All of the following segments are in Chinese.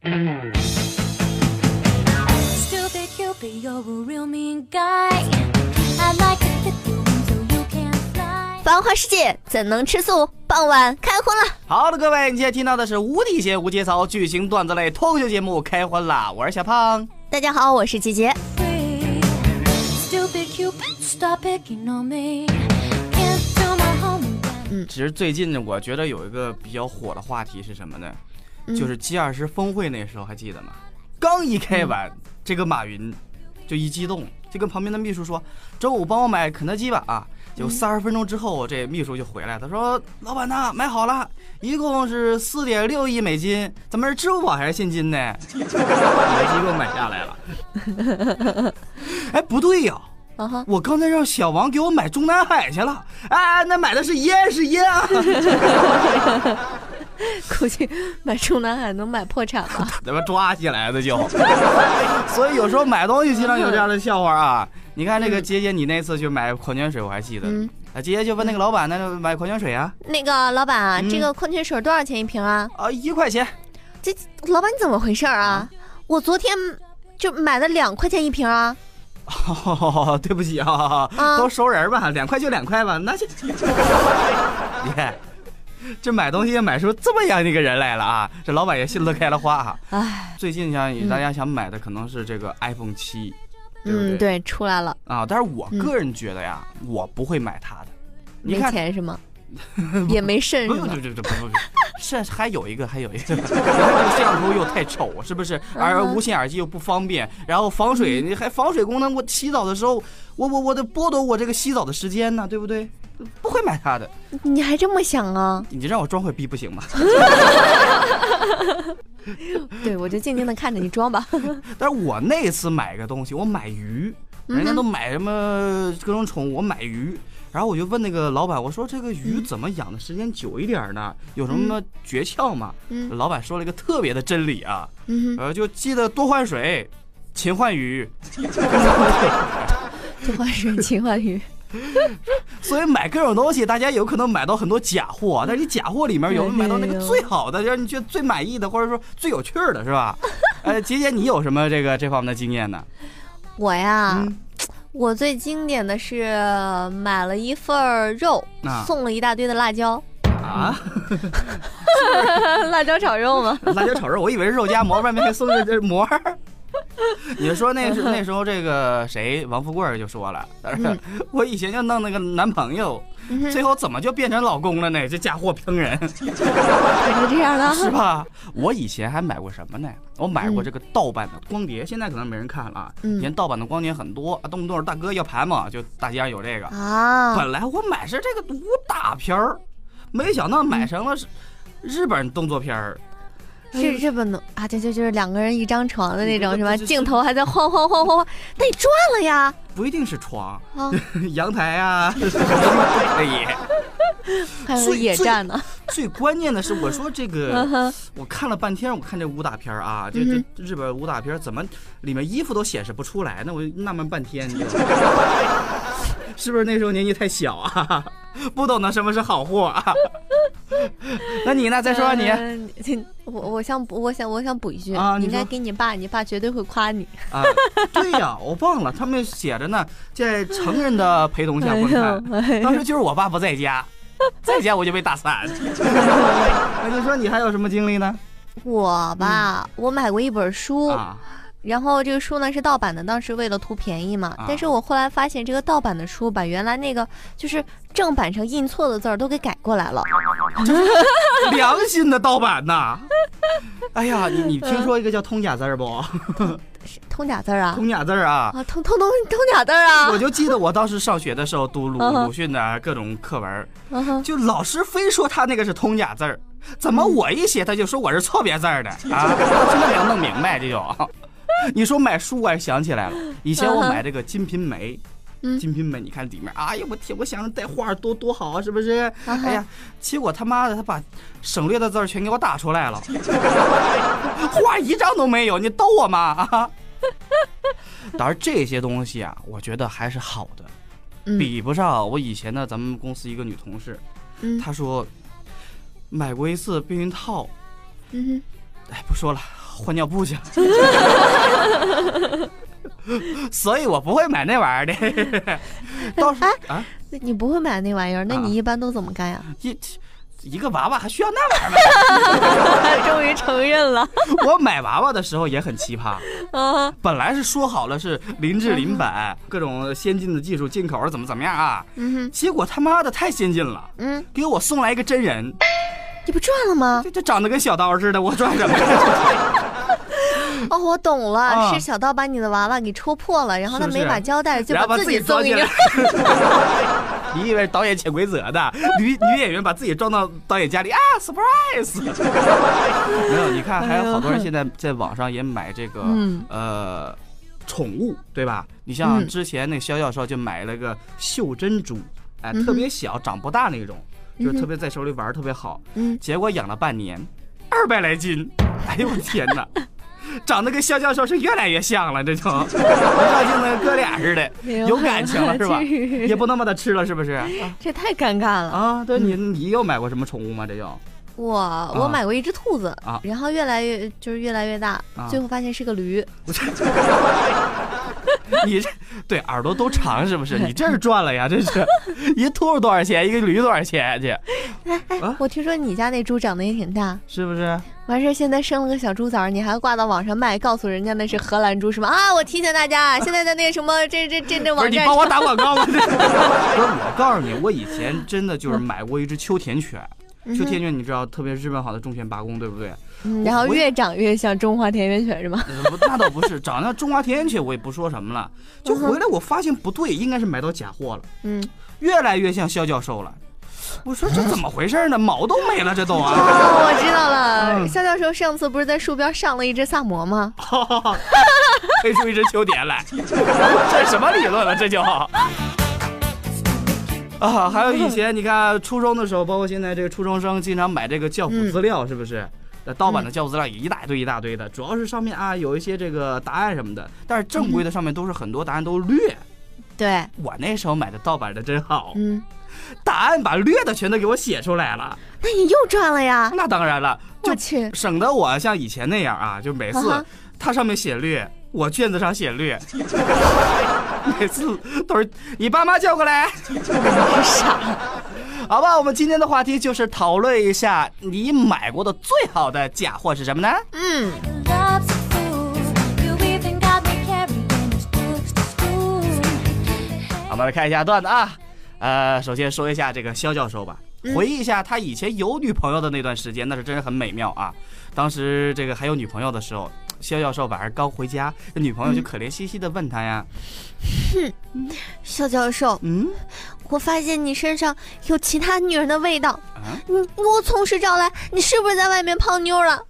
Stupid Cupid, you're a real mean guy. I like to fit you in so you can fly. 繁华世界怎能吃素？傍晚开荤了。好的，各位，你现在听到的是无底线、无节操、剧情段子类脱口秀节目《开荤啦》，我是小胖。大家好，我是杰杰。Stupid Cupid, stop picking on me. Can't do my homework. 其实最近呢，我觉得有一个比较火的话题是什么呢？嗯就是 G 二十峰会那时候还记得吗？刚一开完，嗯这个马云就一激动，就跟旁边的秘书说：“周五帮我买肯德基吧。”啊，就嗯三十分钟之后，这秘书就回来，他说：“老板呐，买好了，一共是四点六亿美金，咱们是支付宝还是现金呢？”肯德基给我买下来了。哎，不对呀、啊哈，我刚才让小王给我买中南海去了，哎，那买的是烟是烟啊，估计买中南海能买破产吧？他妈抓起来的就。所以有时候买东西经常有这样的笑话啊。你看那个杰杰，你那次去买矿泉水，我还记得。嗯啊，杰杰就问那个老板，那买矿泉水啊？那个老板啊，嗯这个矿泉水多少钱一瓶啊？啊，一块钱。这老板你怎么回事儿啊？我昨天就买了两块钱一瓶啊。哦，对不起啊，啊都熟人吧，两块就两块吧，那就。你看，这买东西也买出这么样的一个人来了啊！这老板也心乐开了花哈。唉，最近想大家想买的可能是这个 iPhone 七，嗯，对？对，出来了，啊，但是我个人觉得呀，我不会买它的。你没看，钱是吗？也没肾不不是吗？不不不不，是还有一个，还有一个，然后这个摄像头又太丑，是不是？而嗯无线耳机又不方便，然后防水，你还防水功能，我洗澡的时候，我我我得剥夺我这个洗澡的时间呢，对不对？不会买它的，你还这么想啊？你让我装会逼不行吗？对，我就静静的看着你装吧。但是我那次买个东西，我买鱼，人家都买什么各种宠物，我买鱼。然后我就问那个老板，我说这个鱼怎么养的时间久一点呢？有什么诀窍吗？嗯老板说了一个特别的真理啊，嗯，呃，就记得多换水，勤换鱼。多换水，勤换鱼。所以买各种东西，大家有可能买到很多假货，但是你假货里面有没有买到那个最好的，让你觉得最满意的，或者说最有趣儿的，是吧？呃，姐姐，你有什么这个这方面的经验呢？我呀，嗯我最经典的是买了一份儿肉，啊送了一大堆的辣椒，啊，辣椒炒肉吗？辣椒炒肉，我以为是肉夹馍，外面还送了这馍儿。你说那是那时候这个谁王富贵儿就说了，但是我以前就弄那个男朋友，嗯最后怎么就变成老公了呢？这家伙坑人就这样了。是吧？我以前还买过什么呢？我买过这个盗版的光碟，现在可能没人看了以前盗版的光碟很多，啊动不动大哥要盘嘛，就大街上有这个。啊，本来我买是这个武打片儿，没想到买成了是日本动作片儿。是日本的啊，就就，就是两个人一张床的那种，是吧？镜头还在晃晃晃晃晃，那你赚了呀！不一定是床，啊，阳台啊，可以。还有最野战呢。最关键的是，我说这嗯个，我看了半天，我看这武打片啊，这嗯这日本武打片怎么里面衣服都显示不出来呢？我就纳闷半天？是不是那时候年纪太小啊，不懂得什么是好货啊？那你呢？再说说你我我想补，我想我想补一句啊，你应该给你爸，你爸绝对会夸你。啊？对呀，我忘了，他们写着呢，在成人的陪同下观看。哎当时就是我爸不在家，在家我就被打散。那你说你还有什么经历呢？我吧，我买过一本书，啊，然后这个书呢是盗版的，当时为了图便宜嘛。啊但是我后来发现，这个盗版的书把原来那个就是正版上印错的字儿都给改过来了。良心的盗版呐！哎呀，你你听说一个叫通假字儿不？通假字儿啊？通假字儿啊！啊，通通通通假字儿啊！我就记得我当时上学的时候读鲁 鲁迅的各种课文，就老师非说他那个是通假字儿，怎么我一写他就说我是错别字儿的啊？真的没有弄明白这就。你说买书我还想起来了，以前我买这个《金瓶梅》。嗯金瓶梅，你看里面，哎呀，我天，我想着带画多多好啊，是不是？哎呀，结果他妈的，他把省略的字儿全给我打出来了，画一张都没有，你逗我吗？啊！当然这些东西啊，我觉得还是好的，嗯比不上我以前的咱们公司一个女同事，嗯她说买过一次避孕套，嗯哎，不说了，换尿布去了。所以我不会买那玩意儿的。到时啊，那你不会买那玩意儿，那啊你一般都怎么干呀？一一个娃娃还需要那玩意儿吗？终于承认了。我买娃娃的时候也很奇葩，啊，本来是说好了是林制零版，各种先进的技术，进口怎么怎么样啊，结果他妈的太先进了，嗯，给我送来一个真人，你不赚了吗？这这长得跟小刀似的，我赚什么呀？哦，我懂了，啊是小刀把你的娃娃给戳破了，然后他没把胶带，就把自己装进来来。你以为导演潜规则的？女女演员把自己装到导演家里啊，surprise！没有，你看还有好多人现在在网上也买这个，嗯呃，宠物，对吧？你像嗯之前那肖教授就买了个袖珍猪，哎，特别小，长不大那种，就是特别在手里玩特别好。嗯，结果养了半年，二百来斤，哎呦我天哪！长得跟肖教授是越来越像了，这就一照镜子哥俩似的，有感情了是吧？也不能把它吃了，是不是？这太尴尬了。啊，对你，你有买过什么宠物吗？这又我我买过一只兔子啊，然后越来越就是越来越大啊，最后发现是个驴。你这对耳朵都长是不是？你这是赚了呀！这是一兔子多少钱？一个驴多少钱去？啊我听说你家那猪长得也挺大，是不是？完事儿现在生了个小猪崽儿，你还挂到网上卖，告诉人家那是荷兰猪是吗？啊，我提醒大家，现在在那个什么这这这这网站你帮我打广告吗？这 不是我告诉你，我以前真的就是买过一只秋田犬。秋田犬你知道，特别日本好的忠犬八公，对不对？嗯，然后越长越像中华田园犬是吗？呃不，那倒不是，长得中华田园犬我也不说什么了，就回来我发现不对，应该是买到假货了，嗯，越来越像肖教授了。我说这怎么回事呢？毛都没了，这都啊！哦，我知道了，嗯肖教授上次不是在树边上了一只萨摩吗？飞出一只秋田来，这什么理论了？这就啊，还有以前你看初中的时候，包括现在这个初中生经常买这个教辅资料，是不是？那盗版的教辅资料也一大堆一大堆的，主要是上面啊有一些这个答案什么的，但是正规的上面都是很多答案都略。对，我那时候买的盗版的真好，嗯，答案把略的全都给我写出来了。那你又赚了呀！那当然了，就我去，省得我像以前那样啊，就每次啊哈它上面写略，我卷子上写略，每次都是你爸妈叫过来。傻，好吧，我们今天的话题就是讨论一下你买过的最好的假货是什么呢？嗯我们来看一下段子啊。呃，首先说一下这个肖教授吧，嗯回忆一下他以前有女朋友的那段时间，那是真是很美妙啊。当时这个还有女朋友的时候，肖教授晚上刚回家，这女朋友就可怜兮兮的问他呀，肖教授，嗯我发现你身上有其他女人的味道，啊，你我从实招来，你是不是在外面泡妞了？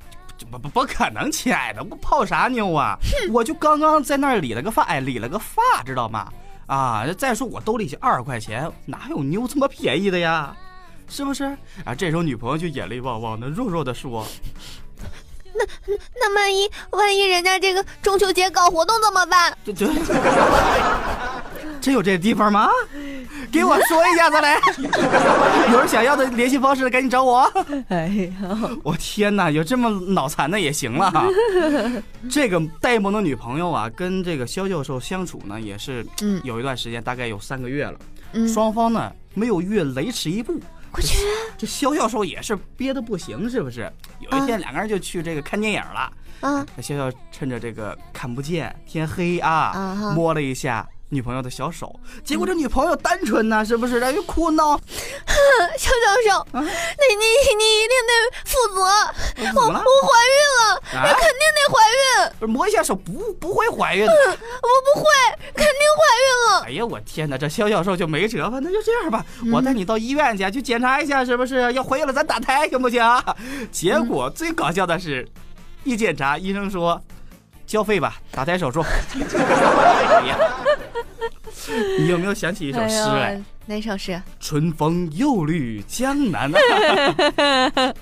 不不不可能，亲爱的，我泡啥妞啊？我就刚刚在那儿理了个发，哎，理了个发，知道吗？啊，再说我兜里就二十块钱，哪有妞这么便宜的呀？是不是？啊，这时候女朋友就眼泪汪汪的，弱弱的说。那那万一万一人家这个中秋节搞活动怎么办？这这，真有这地方吗？给我说一下子来，有人想要的联系方式赶紧找我。哎呀，我天哪，有这么脑残的也行了哈。这个呆萌的女朋友啊，跟这个肖教授相处呢，也是嗯有一段时间，大概有三个月了。嗯，双方呢没有越雷池一步。我去，这肖教授也是憋得不行，是不是？有一天两个人就去这个看电影了。啊那肖教趁着这个看不见天黑啊，摸了一下女朋友的小手，结果这女朋友单纯呐、是不是？然后又哭闹，肖教授，啊你你你一定得负责，我我？怀孕了，啊我肯定得怀孕，不是摸一下手不不会怀孕的。我不会，肯定怀孕了。哎呀，我天哪！这肖教授就没辙吧？那就这样吧，我带你到医院去，去检查一下，是不是？要怀孕了，咱打胎行不行？结果最搞笑的是，一检查，医生说交费吧，打胎手术。哎呀，你有没有想起一首诗来？哎哪首诗？春风又绿江南啊！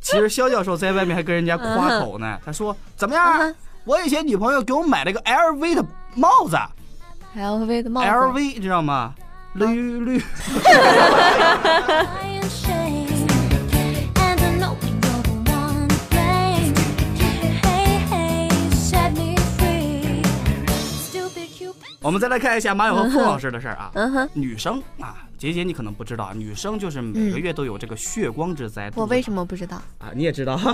其实肖教授在外面还跟人家夸口呢，他说怎么样？啊我以前女朋友给我买了个 LV 的帽子，LV 的帽子。，LV 知道吗？绿绿。我们再来看一下马勇和凤老师的事儿啊。嗯哼，女生啊，杰杰你可能不知道，女生就是每个月都有这个血光之灾。我为什么不知道？啊，你也知道，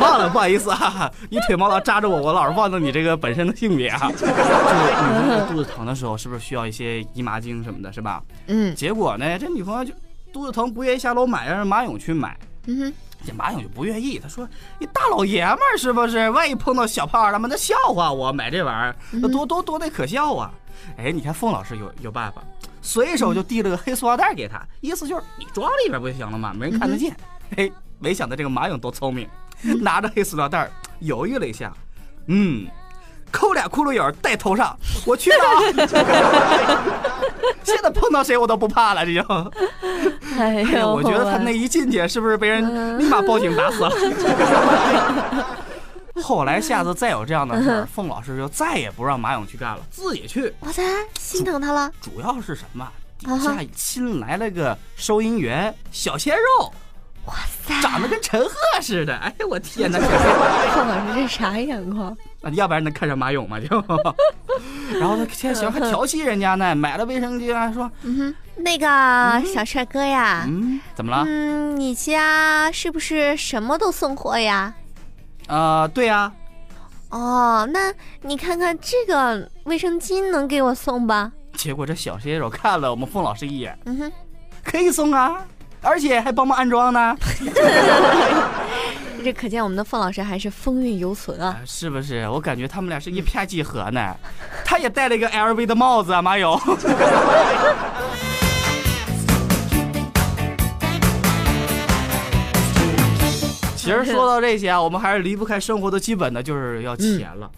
忘了，不好意思啊，你腿毛老扎着我，我老是忘了你这个本身的性别啊。就是女生肚子疼的时候，是不是需要一些姨妈巾什么的，是吧？嗯结果呢，这女朋友就肚子疼不愿意下楼买，让马勇去买。嗯哼，这马勇就不愿意，他说：“你大老爷们儿是不是？万一碰到小胖儿，他们那笑话我买这玩意儿，那多多多得可笑啊！”哎，你看凤老师有有办法，随手就递了个黑塑料袋给他，意思就是你装里边不就行了吗？没人看得见。哎，没想到这个马勇多聪明，拿着黑塑料袋犹豫了一下，嗯，抠俩窟窿眼儿戴头上，我去了啊！现在碰到谁我都不怕了，这就。哎哎呀，呦，我觉得他那一进去，是不是被人立马报警打死了？后来下次再有这样的事儿，凤老师就再也不让马勇去干了，自己去。哇塞，心疼他了。主要是什么？底下新来了个收银员，小鲜肉，哇塞，长得跟陈赫似的。哎呀，我天哪！凤老师这啥眼光？那要不然能看上马勇吗？就，然后他现在想还调戏人家呢，买了卫生巾还说，嗯哼，那个小帅哥呀，嗯，怎么了？嗯，你家是不是什么都送货呀？啊，对呀，哦，那你看看这个卫生巾能给我送吧？结果这小鲜肉看了我们凤老师一眼，嗯哼，可以送啊，而且还帮忙安装呢。这可见我们的凤老师还是风韵犹存啊。啊，是不是？我感觉他们俩是一拍即合呢。他也戴了一个 LV 的帽子啊，马勇。其实说到这些啊，我们还是离不开生活的基本的，就是要钱了，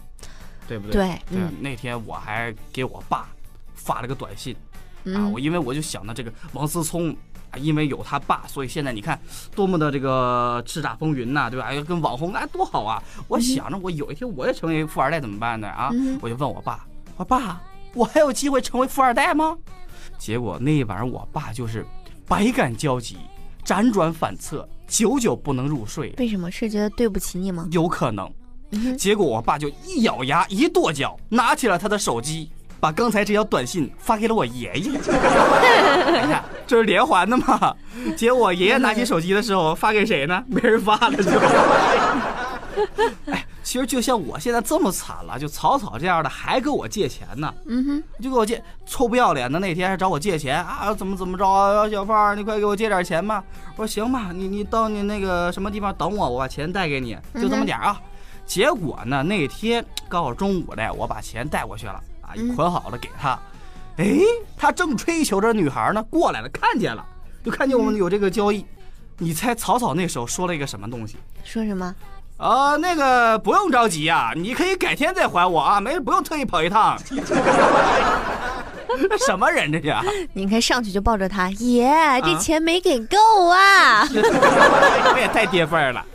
对不对？对对嗯。那天我还给我爸发了个短信啊，嗯我因为我就想到这个王思聪啊，因为有他爸，所以现在你看多么的这个叱咤风云呐、对吧？哎，跟网红啊多好啊！我想着我有一天我也成为富二代怎么办呢？啊，嗯我就问我爸，我爸，我还有机会成为富二代吗？结果那一晚上我爸就是百感交集，辗转反侧，久久不能入睡，为什么是觉得对不起你吗？有可能。结果我爸就一咬牙一跺脚，拿起了他的手机，把刚才这条短信发给了我爷爷。你看，这是连环的嘛？结果我爷爷拿起手机的时候，发给谁呢？没人发了就。哎，其实就像我现在这么惨了，就草草这样的还跟我借钱呢，嗯哼，就给我借，臭不要脸的那天还找我借钱啊，怎么怎么着啊，小胖儿，你快给我借点钱吧。我说行吧，你你到你那个什么地方等我，我把钱带给你，就这么点儿啊。结果呢，那天刚好中午的，我把钱带过去了啊，一捆好了给他。哎，他正追求着女孩呢，过来了，看见了，就看见我们有这个交易。你猜草草那时候说了一个什么东西？说什么？啊，那个不用着急呀、你可以改天再还我啊，没不用特意跑一趟。什么人这是？你应该上去就抱着他，爷，这钱没给够啊！这也太跌份儿了。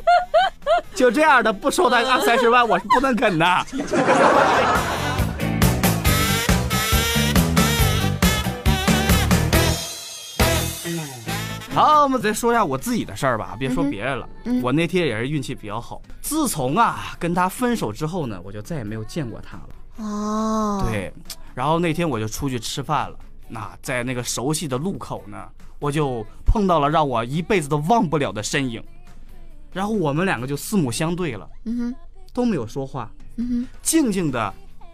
就这样的不收他二三十万，我是不能跟的。好，我们再说一下我自己的事儿吧，别说别人了。嗯。我那天也是运气比较好，自从啊跟他分手之后呢，我就再也没有见过他了。哦，，对，然后那天我就出去吃饭了，那在那个熟悉的路口呢，我就碰到了让我一辈子都忘不了的身影，然后我们两个就四目相对了，嗯哼，都没有说话，嗯哼，静静的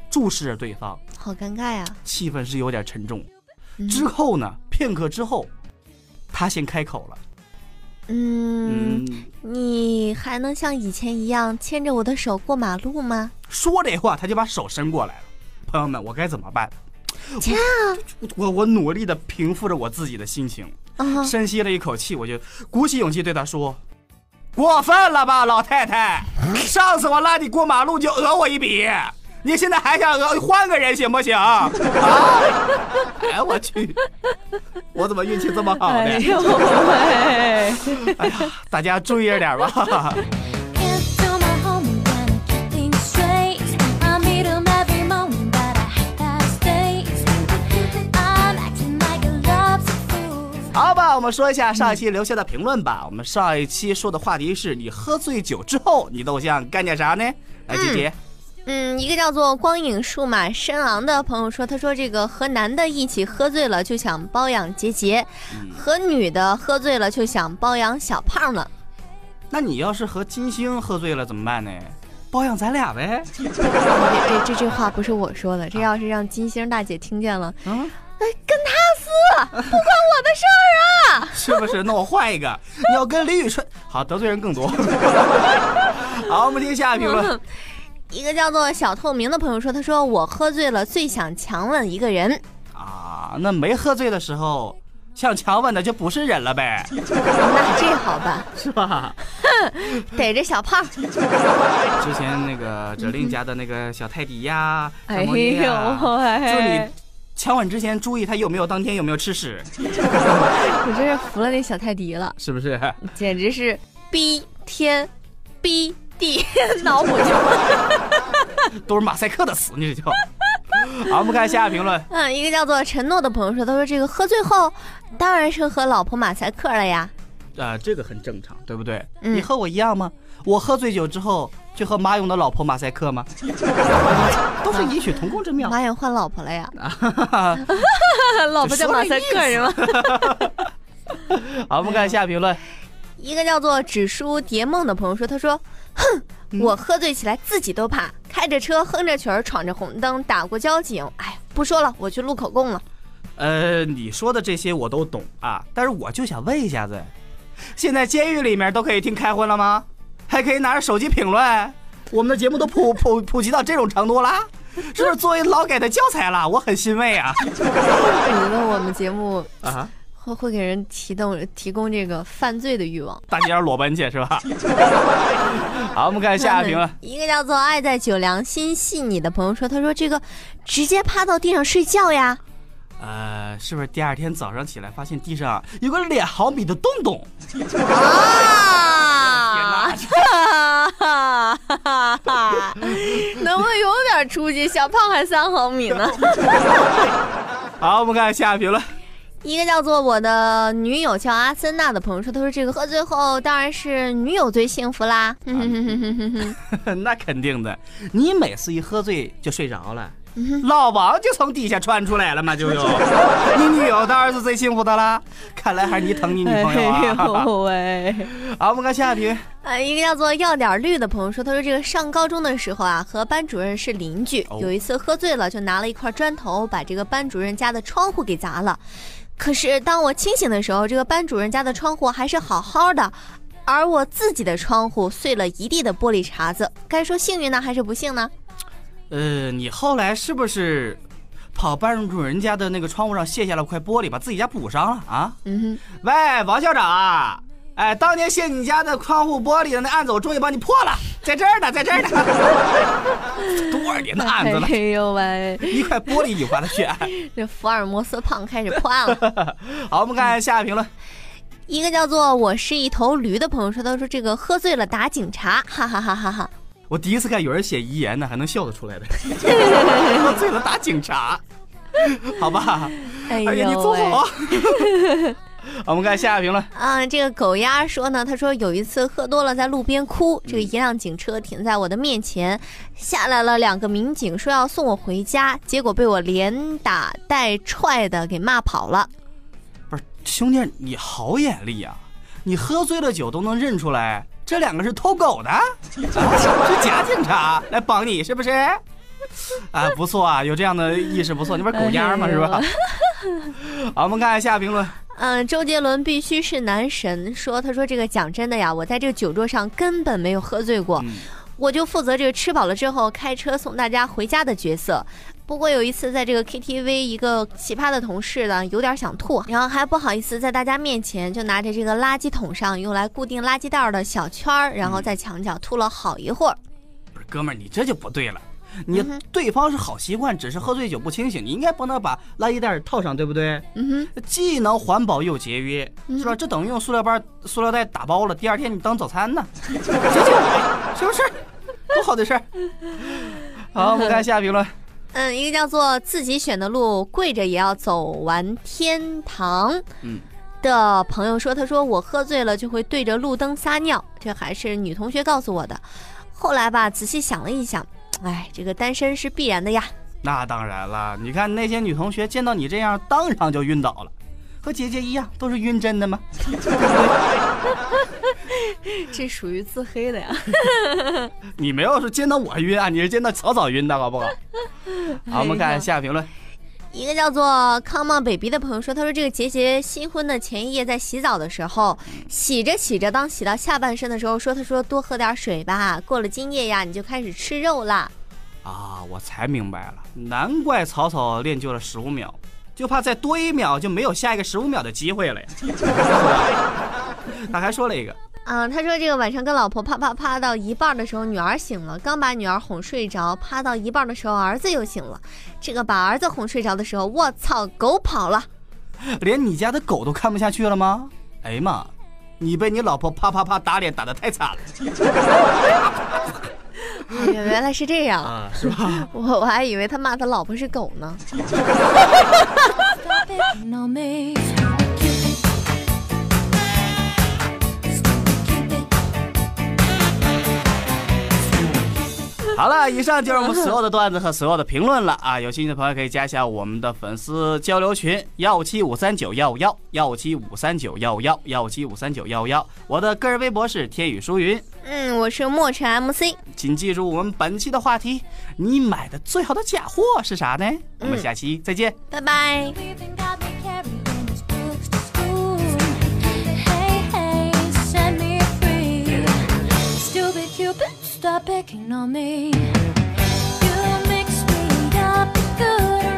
注视着对方，好尴尬呀。气氛是有点沉重。嗯之后呢，片刻之后，他先开口了，嗯，嗯，你还能像以前一样牵着我的手过马路吗？说这话他就把手伸过来了。朋友们，我该怎么办？掐我我我努力的平复着我自己的心情，啊！深吸了一口气，我就鼓起勇气对他说：“过分了吧，老太太！上次我拉你过马路就讹我一笔，你现在还想要换个人行不行？啊！哎呀，我去，我怎么运气这么好呢？哎呦喂！哎呀，大家注意着点吧。好吧，我们说一下上一期留下的评论吧。我们上一期说的话题是你喝醉酒之后，你都想干点啥呢？来，姐姐。一个叫做光影数码深昂的朋友说，他说这个和男的一起喝醉了就想包养杰杰，嗯，和女的喝醉了就想包养小胖了。那你要是和金星喝醉了怎么办呢？包养咱俩呗。这这话不是我说的，这要是让金星大姐听见了，嗯，哎，跟他撕，不关我的事儿啊！是不是？那我换一个，你要跟李宇春，好得罪人更多。好，我们听下一评论。一个叫做小透明的朋友说，他说我喝醉了最想强吻一个人，啊，那没喝醉的时候，想强吻的就不是人了呗，那这好办，是吧？逮着小胖，之前那个哲令家的那个小泰迪呀，哎呦就是你，强吻之前注意他有没有当天有没有吃屎，我真是服了那小泰迪了，是不是？简直是逼天逼地脑补就。都是马赛克的死，你这叫。好，我们看下一评论。嗯，一个叫做陈诺的朋友说，他说这个喝醉后当然是和老婆马赛克了呀。啊、这个很正常，对不对？嗯你和我一样吗？我喝醉酒之后去和马勇的老婆马赛克吗？都是异曲同工之妙。马勇换老婆了呀，老婆叫马赛克是吗？好我们看下一评论。一个叫做纸书蝶梦的朋友说，他说，哼，我喝醉起来自己都怕，开着车哼着曲儿闯着红灯，打过交警，哎，不说了，我去录口供了。呃，你说的这些我都懂啊，但是我就想问一下子，现在监狱里面都可以听开荤了吗？还可以拿着手机评论？我们的节目都普普普及到这种程度啦，是不是作为劳改的教材了？我很欣慰啊！你问我们节目啊，会会给人提供提供这个犯罪的欲望。大街上裸奔去是吧？好，我们看下一评论。一个叫做爱在九良心细腻的朋友说，他说这个直接趴到地上睡觉呀。呃，是不是第二天早上起来发现地上有个两毫米的洞洞？啊！能不能有点出息？小胖还三毫米呢。好，我们看下一评论。一个叫做我的女友叫阿森纳的朋友说，他说这个喝醉后当然是女友最幸福啦。那肯定的，你每次一喝醉就睡着了，嗯老王就从底下窜出来了嘛，就有。你女友当然是最幸福的啦，看来还是你疼你女朋友 哎喂！好，我们看下一题。呃，一个叫做要点绿的朋友说，他说这个上高中的时候啊，和班主任是邻居，哦有一次喝醉了，就拿了一块砖头把这个班主任家的窗户给砸了。可是当我清醒的时候，这个班主任家的窗户还是好好的，而我自己的窗户碎了一地的玻璃碴子。该说幸运呢，还是不幸呢？呃，你后来是不是跑班主任家的那个窗户上卸下了块玻璃，把自己家补上了啊？嗯哼喂，王校长啊，哎，当年卸你家的窗户玻璃的那案子，我终于帮你破了，在这儿呢，在这儿呢。多少年的，案子了，哎呦喂，一块玻璃引发的血案。这福尔摩斯胖开始破案了。好，我们看下一评论。一个叫做我是一头驴的朋友说，他说这个喝醉了打警察，哈哈哈哈哈。我第一次看有人写遗言呢，还能笑得出来的。喝醉了打警察，好吧？哎哎呀，你！坐好。好我们看下一评论。嗯，这个狗鸭说呢，他说有一次喝多了在路边哭，这个一辆警车停在我的面前，下来了两个民警说要送我回家，结果被我连打带踹的给骂跑了。不是兄弟，你好眼力啊！你喝醉了酒都能认出来，这两个是偷狗的，啊、是假警察来帮你，是不是？啊，不错啊，有这样的意识不错。你不是狗鸭吗？是吧？好，我们看下评论。嗯，周杰伦必须是男神，说他说这个讲真的呀，我在这个酒桌上根本没有喝醉过，嗯我就负责这个吃饱了之后开车送大家回家的角色。不过有一次在这个 KTV，一个奇葩的同事呢有点想吐，然后还不好意思在大家面前就拿着这个垃圾桶上用来固定垃圾袋的小圈儿，然后在墙角吐了好一会儿。不是哥们儿，你这就不对了。你对方是好习惯，只是喝醉酒不清醒，你应该帮他把垃圾袋套上，对不对？嗯哼既能环保又节约，嗯是吧？这等于用塑料包、塑料袋打包了，第二天你当早餐呢，是不是？多好的事儿！好，我们看下一评论。嗯，一个叫做自己选的路，跪着也要走完天堂。嗯。的朋友说：“他说我喝醉了就会对着路灯撒尿，这还是女同学告诉我的。后来吧，仔细想了一想，哎，这个单身是必然的呀。那当然了，你看那些女同学见到你这样，当场就晕倒了，和姐姐一样，都是晕针的吗？这属于自黑的呀。你没有是见到我晕啊，你是见到草草晕的好不好？好，我们看下评论。一个叫做 Come on baby 的朋友说，他说这个杰杰新婚的前一夜在洗澡的时候，洗着洗着，当洗到下半身的时候，说他说多喝点水吧，过了今夜呀，你就开始吃肉啦。啊，我才明白了，难怪草草练就了十五秒，就怕再多一秒就没有下一个十五秒的机会了呀。他还说了一个，嗯，他说这个晚上跟老婆啪啪啪到一半的时候，女儿醒了，刚把女儿哄睡着，啪到一半的时候，儿子又醒了。这个把儿子哄睡着的时候，我操，狗跑了。连你家的狗都看不下去了吗？哎呀妈，你被你老婆啪啪啪打脸打得太惨了原来是这样，啊，是吧？我我还以为他骂他老婆是狗呢。好了，以上就是我们所有的段子和所有的评论了啊！有兴趣的朋友可以加一下我们的粉丝交流群幺五七五三九幺五幺幺五七五三九幺五幺幺五七五三九幺五幺，我的个人微博是天宇舒云。嗯，我是莫尘 MC。请记住我们本期的话题：你买的最好的假货是啥呢？我们下期再见。拜拜。stop picking on me. You mix me up good.